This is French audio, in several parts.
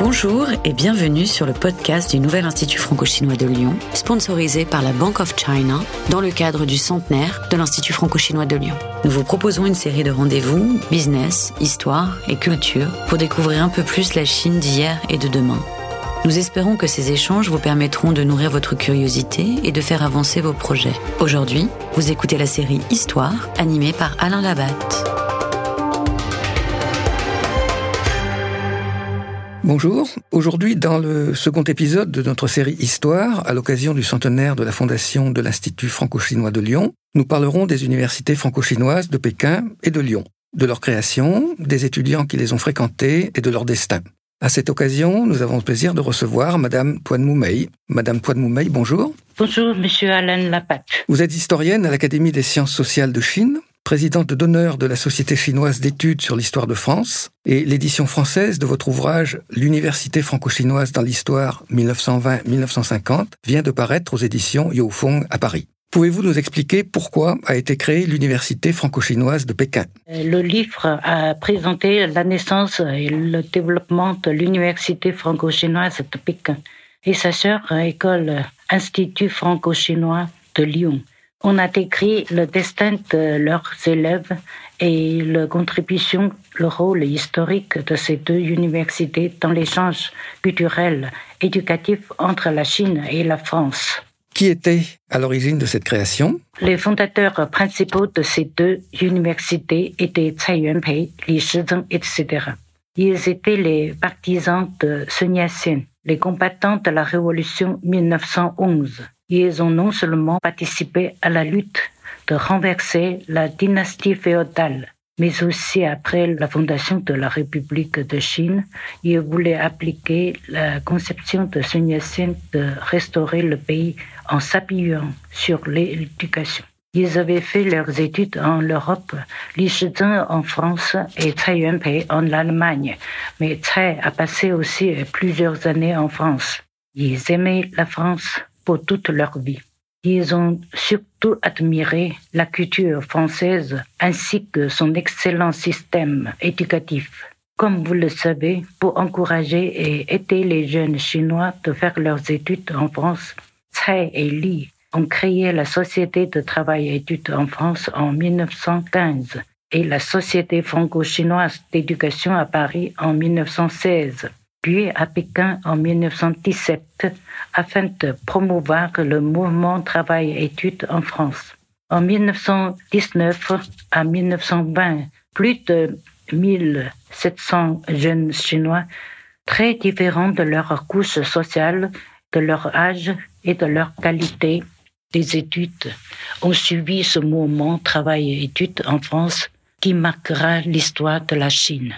Bonjour et bienvenue sur le podcast du Nouvel Institut franco-chinois de Lyon, sponsorisé par la Bank of China dans le cadre du centenaire de l'Institut franco-chinois de Lyon. Nous vous proposons une série de rendez-vous, business, histoire et culture pour découvrir un peu plus la Chine d'hier et de demain. Nous espérons que ces échanges vous permettront de nourrir votre curiosité et de faire avancer vos projets. Aujourd'hui, vous écoutez la série Histoire, animée par Alain Labatte. Bonjour, aujourd'hui dans le second épisode de notre série Histoire, à l'occasion du centenaire de la fondation de l'Institut franco-chinois de Lyon, nous parlerons des universités franco-chinoises de Pékin et de Lyon, de leur création, des étudiants qui les ont fréquentées et de leur destin. À cette occasion, nous avons le plaisir de recevoir Madame Tuan Moumei. Madame Tuan Moumei, bonjour. Bonjour, Monsieur Alain Lapatte. Vous êtes historienne à l'Académie des sciences sociales de Chine, présidente d'honneur de la Société chinoise d'études sur l'histoire de France, et l'édition française de votre ouvrage L'université franco-chinoise dans l'histoire 1920-1950 vient de paraître aux éditions Fong à Paris. Pouvez-vous nous expliquer pourquoi a été créée l'Université franco-chinoise de Pékin? Le livre a présenté la naissance et le développement de l'Université franco-chinoise de Pékin et sa sœur école Institut franco-chinois de Lyon. On a décrit le destin de leurs élèves et la contribution, le rôle historique de ces deux universités dans l'échange culturel éducatif entre la Chine et la France. Qui était à l'origine de cette création? Les fondateurs principaux de ces deux universités étaient Tsai Yuanpei, Li Shizheng, etc. Ils étaient les partisans de Sun Yat-sen, les combattants de la Révolution 1911. Ils ont non seulement participé à la lutte de renverser la dynastie féodale, mais aussi après la fondation de la République de Chine, ils voulaient appliquer la conception de Sun Yat-sen de restaurer le pays en s'appuyant sur l'éducation. Ils avaient fait leurs études en Europe, Li Shizhen en France et Tsai Yuanpei en Allemagne, mais Tsai a passé aussi plusieurs années en France. Ils aimaient la France pour toute leur vie. Ils ont surtout admiré la culture française ainsi que son excellent système éducatif. Comme vous le savez, pour encourager et aider les jeunes Chinois de faire leurs études en France, Tsai et Li ont créé la Société de travail et études en France en 1915 et la Société franco-chinoise d'éducation à Paris en 1916 puis à Pékin en 1917 afin de promouvoir le mouvement travail-études en France. En 1919 à 1920, plus de 1700 jeunes Chinois, très différents de leur couche sociale, de leur âge et de leur qualité des études, ont suivi ce mouvement travail-études en France qui marquera l'histoire de la Chine.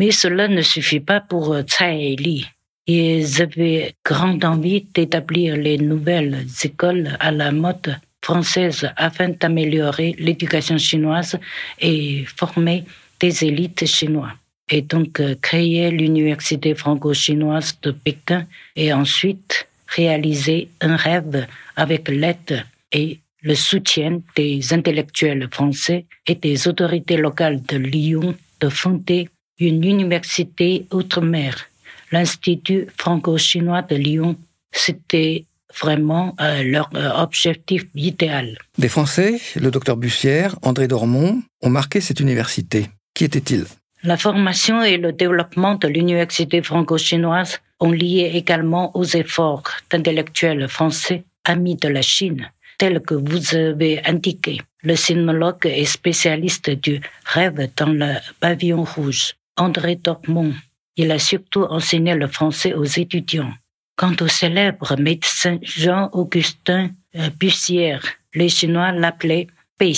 Mais cela ne suffit pas pour euh, Tsai Li. Ils avaient grande envie d'établir les nouvelles écoles à la mode française afin d'améliorer l'éducation chinoise et former des élites chinoises. Et donc euh, créer l'université franco-chinoise de Pékin et ensuite réaliser un rêve avec l'aide et le soutien des intellectuels français et des autorités locales de Lyon de fonder une université outre-mer, l'Institut franco-chinois de Lyon. C'était vraiment euh, leur euh, objectif idéal. Des Français, le docteur Bussière, André Dormont, ont marqué cette université. Qui était-il? La formation et le développement de l'université franco-chinoise ont lié également aux efforts d'intellectuels français amis de la Chine, tels que vous avez indiqué. Le sinologue et spécialiste du rêve dans le pavillon rouge, André Dormont. Il a surtout enseigné le français aux étudiants. Quant au célèbre médecin Jean-Augustin euh, Bussière, les Chinois l'appelaient Pei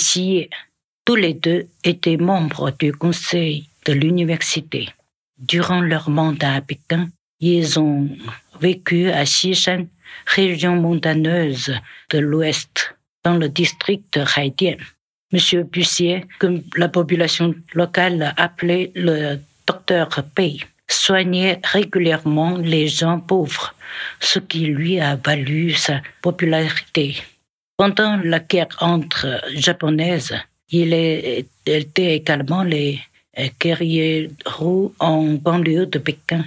Tous les deux étaient membres du conseil de l'université. Durant leur mandat à Pékin, ils ont vécu à Xishan, région montagneuse de l'Ouest, dans le district de Monsieur Bussier, que la population locale appelait le docteur Pei soignait régulièrement les gens pauvres, ce qui lui a valu sa popularité. Pendant la guerre entre japonaises, il était également les guerriers roux en banlieue de Pékin.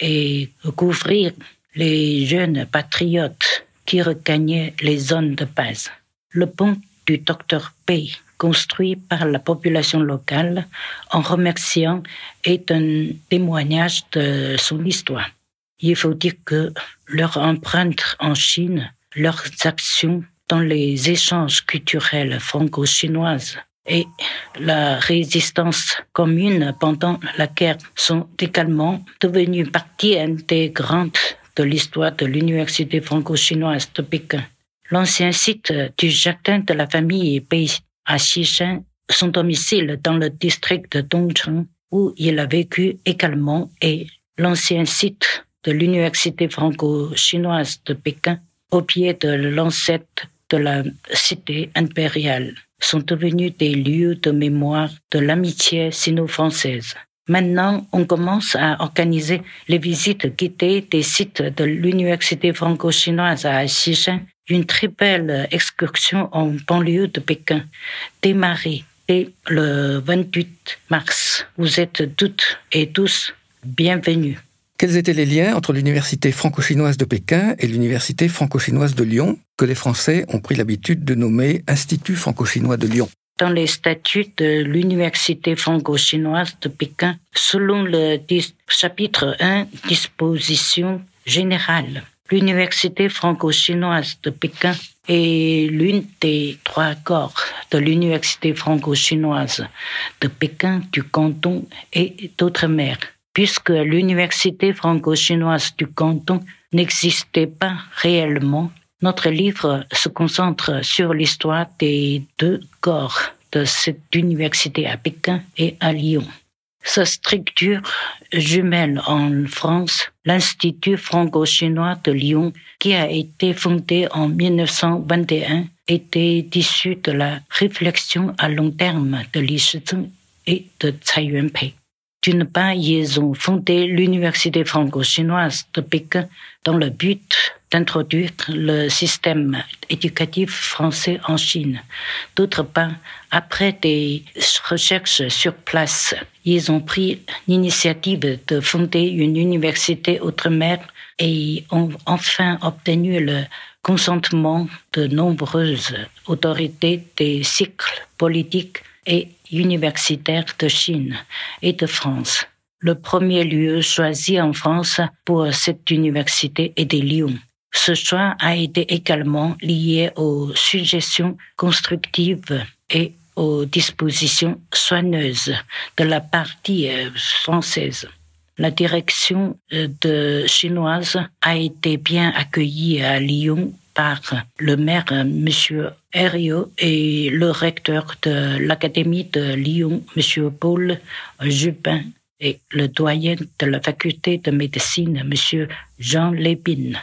et couvrir les jeunes patriotes qui regagnaient les zones de base. Le pont du docteur P, construit par la population locale en remerciant, est un témoignage de son histoire. Il faut dire que leur empreinte en Chine, leurs actions dans les échanges culturels franco-chinoises et la résistance commune pendant la guerre sont également devenues partie intégrante de l'histoire de l'Université franco-chinoise de Pékin. L'ancien site du jardin de la famille Bei à Xishan, son domicile dans le district de Dongcheng, où il a vécu également, et l'ancien site de l'Université franco-chinoise de Pékin, au pied de l'ancêtre de la cité impériale, sont devenus des lieux de mémoire de l'amitié sino-française. Maintenant, on commence à organiser les visites guidées des sites de l'Université franco-chinoise à Xishan, une très belle excursion en banlieue de Pékin, démarrée dès le 28 mars. Vous êtes toutes et tous bienvenus. Quels étaient les liens entre l'université franco-chinoise de Pékin et l'université franco-chinoise de Lyon, que les Français ont pris l'habitude de nommer Institut franco-chinois de Lyon? Dans les statuts de l'université franco-chinoise de Pékin, selon le chapitre 1, disposition générale, l'université franco-chinoise de Pékin est l'une des trois corps de l'université franco-chinoise de Pékin, du canton et d'outre-mer puisque l'université franco-chinoise du canton n'existait pas réellement, notre livre se concentre sur l'histoire des deux corps de cette université à Pékin et à Lyon. Sa structure jumelle en France, l'Institut franco-chinois de Lyon, qui a été fondé en 1921, était issu de la réflexion à long terme de Li Shizheng et de Tsai Yuanpei. D'une part, ils ont fondé l'Université franco-chinoise de Pékin dans le but d'introduire le système éducatif français en Chine. D'autre part, après des recherches sur place, ils ont pris l'initiative de fonder une université outre-mer et ont enfin obtenu le consentement de nombreuses autorités des cycles politiques et universitaires de Chine et de France. Le premier lieu choisi en France pour cette université est de Lyon. Ce choix a été également lié aux suggestions constructives et aux dispositions soigneuses de la partie euh, française. La direction euh, de chinoise a été bien accueillie à Lyon par le maire M. Herriot et le recteur de l'Académie de Lyon, M. Paul Jupin, et le doyen de la faculté de médecine, M. Jean Lépine.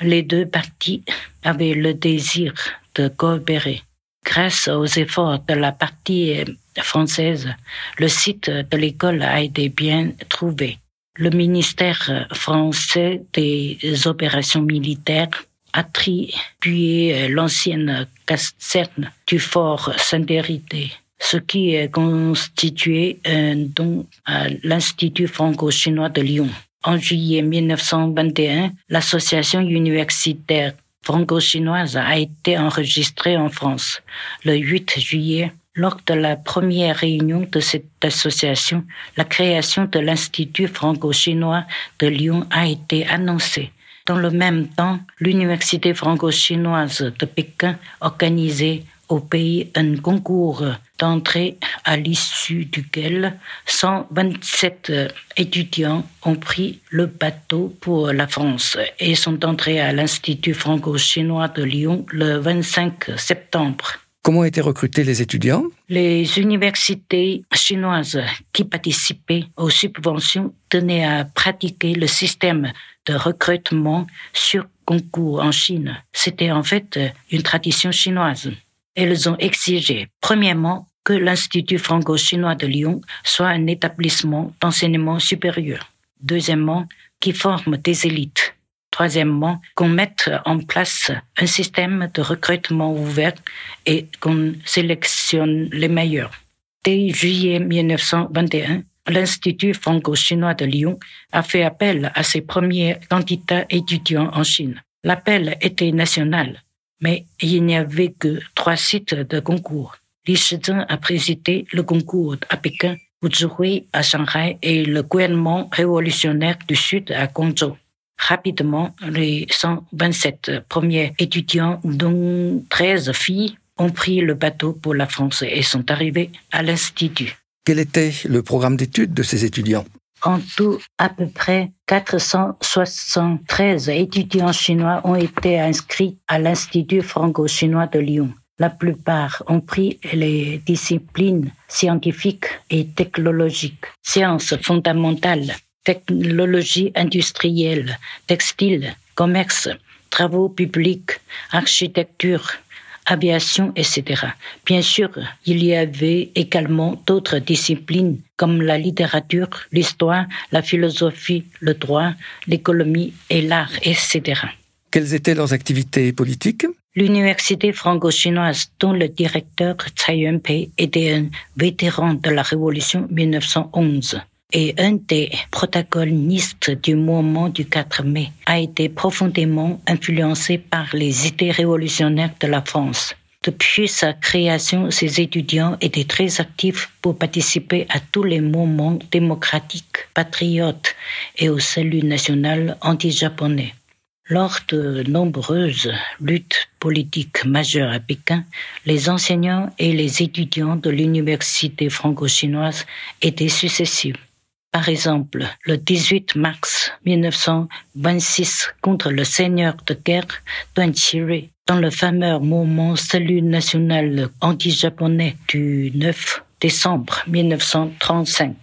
Les deux parties avaient le désir de coopérer. Grâce aux efforts de la partie française, le site de l'école a été bien trouvé. Le ministère français des opérations militaires attribué l'ancienne caserne du fort Saint-Hérité, ce qui est constitué un don à l'Institut franco-chinois de Lyon. En juillet 1921, l'association universitaire franco-chinoise a été enregistrée en France. Le 8 juillet, lors de la première réunion de cette association, la création de l'Institut franco-chinois de Lyon a été annoncée. Dans le même temps, l'Université franco-chinoise de Pékin organisait au pays un concours d'entrée à l'issue duquel 127 étudiants ont pris le bateau pour la France et sont entrés à l'Institut franco-chinois de Lyon le 25 septembre. Comment étaient recrutés les étudiants? Les universités chinoises qui participaient aux subventions tenaient à pratiquer le système de recrutement sur concours en Chine. C'était en fait une tradition chinoise. Elles ont exigé, premièrement, que l'Institut franco-chinois de Lyon soit un établissement d'enseignement supérieur. Deuxièmement, qui forme des élites. Troisièmement, qu'on mette en place un système de recrutement ouvert et qu'on sélectionne les meilleurs. Dès juillet 1921, l'Institut franco-chinois de Lyon a fait appel à ses premiers candidats étudiants en Chine. L'appel était national, mais il n'y avait que trois sites de concours. Li Shizhen a présidé le concours à Pékin, Wu à Shanghai et le gouvernement révolutionnaire du Sud à Guangzhou. Rapidement, les 127 premiers étudiants, dont 13 filles, ont pris le bateau pour la France et sont arrivés à l'Institut. Quel était le programme d'études de ces étudiants? En tout, à peu près 473 étudiants chinois ont été inscrits à l'Institut franco-chinois de Lyon. La plupart ont pris les disciplines scientifiques et technologiques, sciences fondamentales, technologie industrielle, textile, commerce, travaux publics, architecture, aviation, etc. Bien sûr, il y avait également d'autres disciplines comme la littérature, l'histoire, la philosophie, le droit, l'économie et l'art, etc. Quelles étaient leurs activités politiques? L'université franco-chinoise, dont le directeur Tsai Yuen-pei était un vétéran de la Révolution 1911 et un des protagonistes du mouvement du 4 mai, a été profondément influencé par les idées révolutionnaires de la France. Depuis sa création, ses étudiants étaient très actifs pour participer à tous les mouvements démocratiques, patriotes et au salut national anti-japonais. Lors de nombreuses luttes politiques majeures à Pékin, les enseignants et les étudiants de l'université franco-chinoise étaient successifs. Par exemple, le 18 mars 1926 contre le seigneur de guerre Duan Qirui, dans le fameux mouvement Salut national anti-japonais du 9 décembre 1935,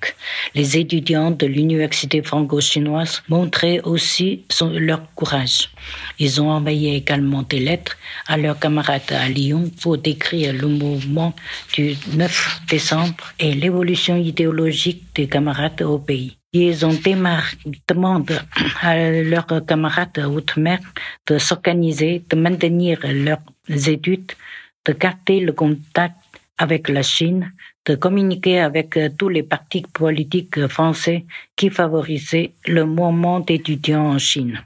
les étudiants de l'université franco-chinoise montraient aussi leur courage. Ils ont envoyé également des lettres à leurs camarades à Lyon pour décrire le mouvement du 9 décembre et l'évolution idéologique des camarades au pays. Ils ont demandé à leurs camarades outre-mer de s'organiser, de maintenir leurs études, de garder le contact avec la Chine, de communiquer avec euh, tous les partis politiques français qui favorisaient le mouvement d'étudiants en Chine.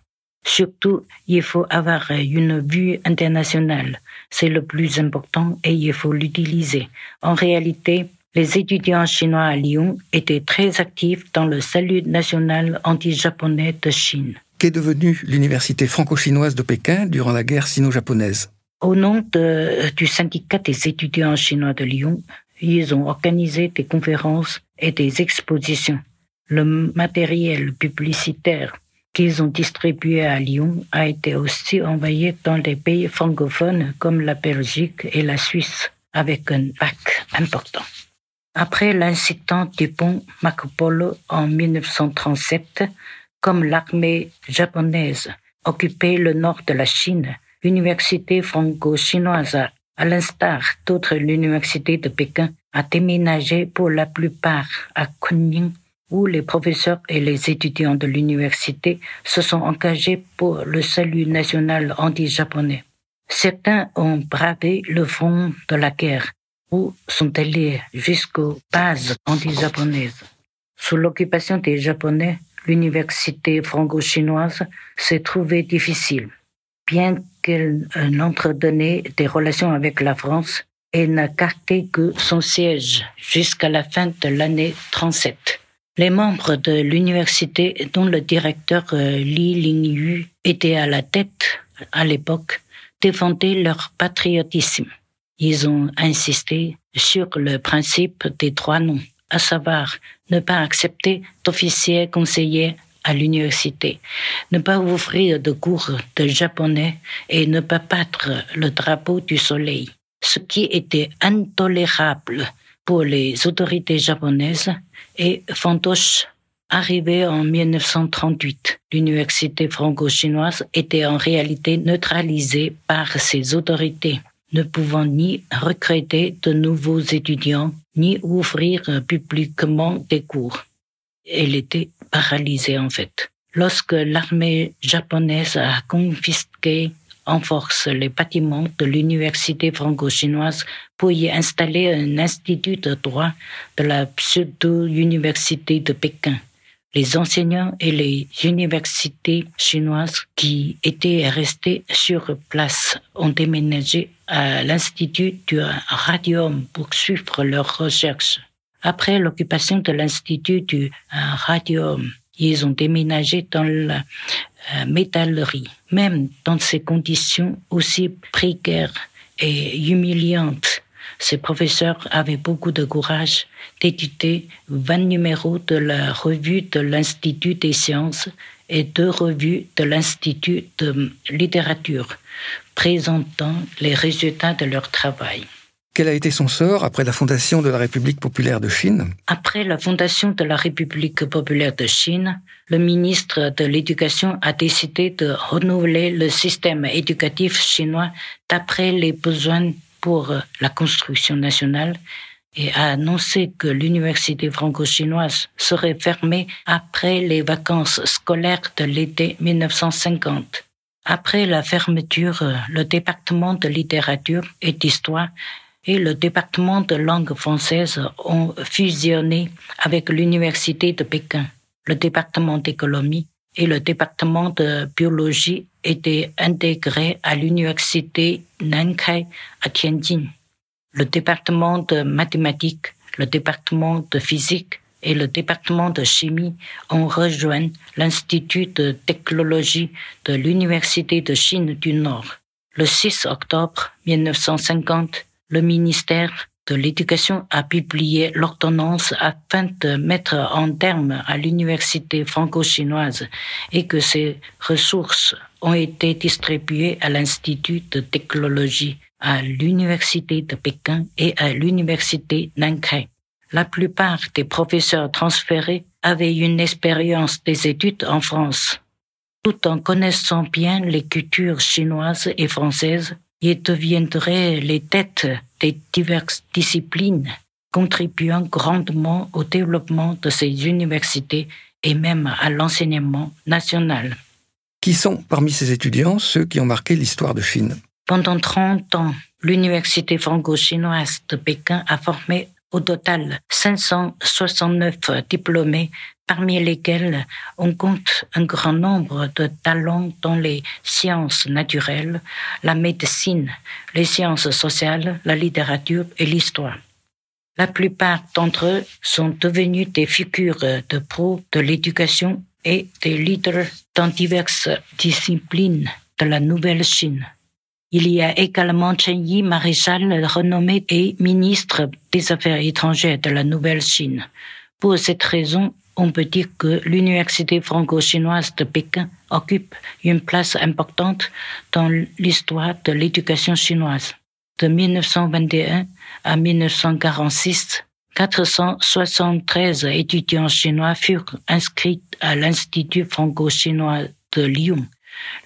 Surtout, il faut avoir une vue internationale. C'est le plus important et il faut l'utiliser. En réalité, les étudiants chinois à Lyon étaient très actifs dans le salut national anti-japonais de Chine. Qu'est devenue l'université franco-chinoise de Pékin durant la guerre sino-japonaise? Au nom du syndicat des étudiants chinois de Lyon, ils ont organisé des conférences et des expositions. Le matériel publicitaire qu'ils ont distribué à Lyon a été aussi envoyé dans les pays francophones comme la Belgique et la Suisse avec un bac important. Après l'incident du pont Marco Polo en 1937, comme l'armée japonaise occupait le nord de la Chine, l'université franco-chinoise à l'instar d'autres l'université de Pékin, a déménagé pour la plupart à Kunming, où les professeurs et les étudiants de l'université se sont engagés pour le salut national anti-japonais. Certains ont bravé le front de la guerre ou sont allés jusqu'aux bases anti-japonaises. Sous l'occupation des Japonais, l'université franco-chinoise s'est trouvée difficile bien qu'elle entretenait des relations avec la France, elle n'a gardé que son siège jusqu'à la fin de l'année 37. Les membres de l'université, dont le directeur euh, Li Lingyu était à la tête à l'époque, défendaient leur patriotisme. Ils ont insisté sur le principe des trois noms, à savoir ne pas accepter d'officiers conseillers à l'université, ne pas ouvrir de cours de japonais et ne pas battre le drapeau du soleil, ce qui était intolérable pour les autorités japonaises et fantoche arrivé en 1938. L'université franco-chinoise était en réalité neutralisée par ses autorités, ne pouvant ni recruter de nouveaux étudiants, ni ouvrir publiquement des cours. Elle était paralysée en fait. Lorsque l'armée japonaise a confisqué en force les bâtiments de l'université franco-chinoise pour y installer un institut de droit de la pseudo-université de Pékin. Les enseignants et les universités chinoises qui étaient restés sur place ont déménagé à l'Institut du Radium pour suivre leurs recherches. Après l'occupation de l'Institut du Radium, ils ont déménagé dans la euh, métallerie. Même dans ces conditions aussi précaires et humiliantes, ces professeurs avaient beaucoup de courage d'éditer 20 numéros de la revue de l'Institut des sciences et deux revues de l'Institut de littérature présentant les résultats de leur travail. Quel a été son sort après la fondation de la République populaire de Chine? Après la fondation de la République populaire de Chine, le ministre de l'Éducation a décidé de renouveler le système éducatif chinois d'après les besoins pour la construction nationale et a annoncé que l'université franco-chinoise serait fermée après les vacances scolaires de l'été 1950. Après la fermeture, le département de littérature et d'histoire et le département de langue française ont fusionné avec l'université de Pékin. Le département d'économie et le département de biologie étaient intégrés à l'université Nankai à Tianjin. Le département de mathématiques, le département de physique et le département de chimie ont rejoint l'Institut de technologie de l'Université de Chine du Nord. Le 6 octobre 1950, le ministère de l'Éducation a publié l'ordonnance afin de mettre en terme à l'université franco-chinoise et que ses ressources ont été distribuées à l'Institut de technologie, à l'Université de Pékin et à l'Université Nankai. La plupart des professeurs transférés avaient une expérience des études en France. Tout en connaissant bien les cultures chinoises et françaises, ils deviendraient les têtes des diverses disciplines, contribuant grandement au développement de ces universités et même à l'enseignement national. Qui sont parmi ces étudiants ceux qui ont marqué l'histoire de Chine? Pendant 30 ans, l'Université franco-chinoise de Pékin a formé au total 569 diplômés parmi lesquels on compte un grand nombre de talents dans les sciences naturelles, la médecine, les sciences sociales, la littérature et l'histoire. La plupart d'entre eux sont devenus des figures de pro de l'éducation et des leaders dans diverses disciplines de la Nouvelle Chine. Il y a également Chen Yi, maréchal renommé et ministre des Affaires étrangères de la Nouvelle Chine. Pour cette raison, on peut dire que l'Université franco-chinoise de Pékin occupe une place importante dans l'histoire de l'éducation chinoise. De 1921 à 1946, 473 étudiants chinois furent inscrits à l'Institut franco-chinois de Lyon.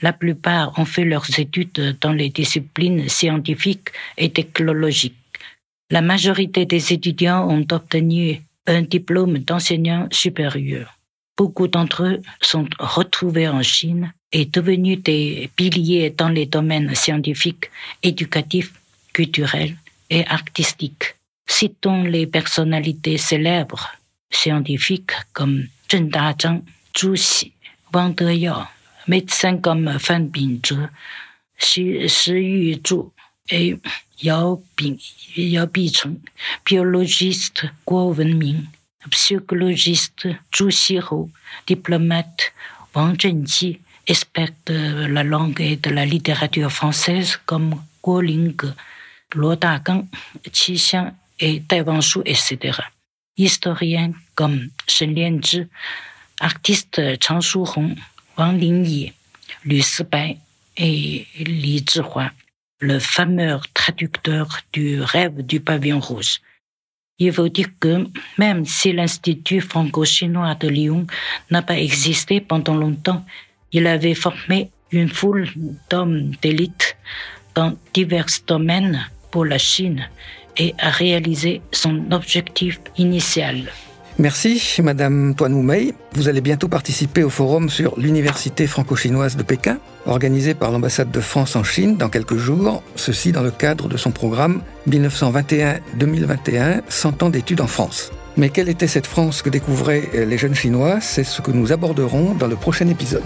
La plupart ont fait leurs études dans les disciplines scientifiques et technologiques. La majorité des étudiants ont obtenu un diplôme d'enseignant supérieur. Beaucoup d'entre eux sont retrouvés en Chine et devenus des piliers dans les domaines scientifiques, éducatifs, culturels et artistiques. Citons les personnalités célèbres scientifiques comme Zheng Dazhang, Zhu Xi, Wang Deyao, médecins comme Fan Bingzhe, Shi, Shi Yuzhu et Yao Bing, Yao Bicheng, biologiste Guo Wenming, psychologiste Zhu Xihou, diplomate Wang Zhenji, expert de la langue et de la littérature française comme Guo Lingge, Luo Dagang, Qi et Tai Wanshu, etc. Historiens comme Shen Lianzhi, artiste Chang Shuhong, Wang Lingyi, Lu Sibai et Li Zhihua le fameux traducteur du rêve du pavillon rouge. Il faut dire que même si l'Institut franco-chinois de Lyon n'a pas existé pendant longtemps, il avait formé une foule d'hommes d'élite dans divers domaines pour la Chine et a réalisé son objectif initial. Merci, Madame Toinou Mei. Vous allez bientôt participer au forum sur l'Université franco-chinoise de Pékin, organisé par l'ambassade de France en Chine dans quelques jours, ceci dans le cadre de son programme 1921-2021, 100 ans d'études en France. Mais quelle était cette France que découvraient les jeunes Chinois? C'est ce que nous aborderons dans le prochain épisode.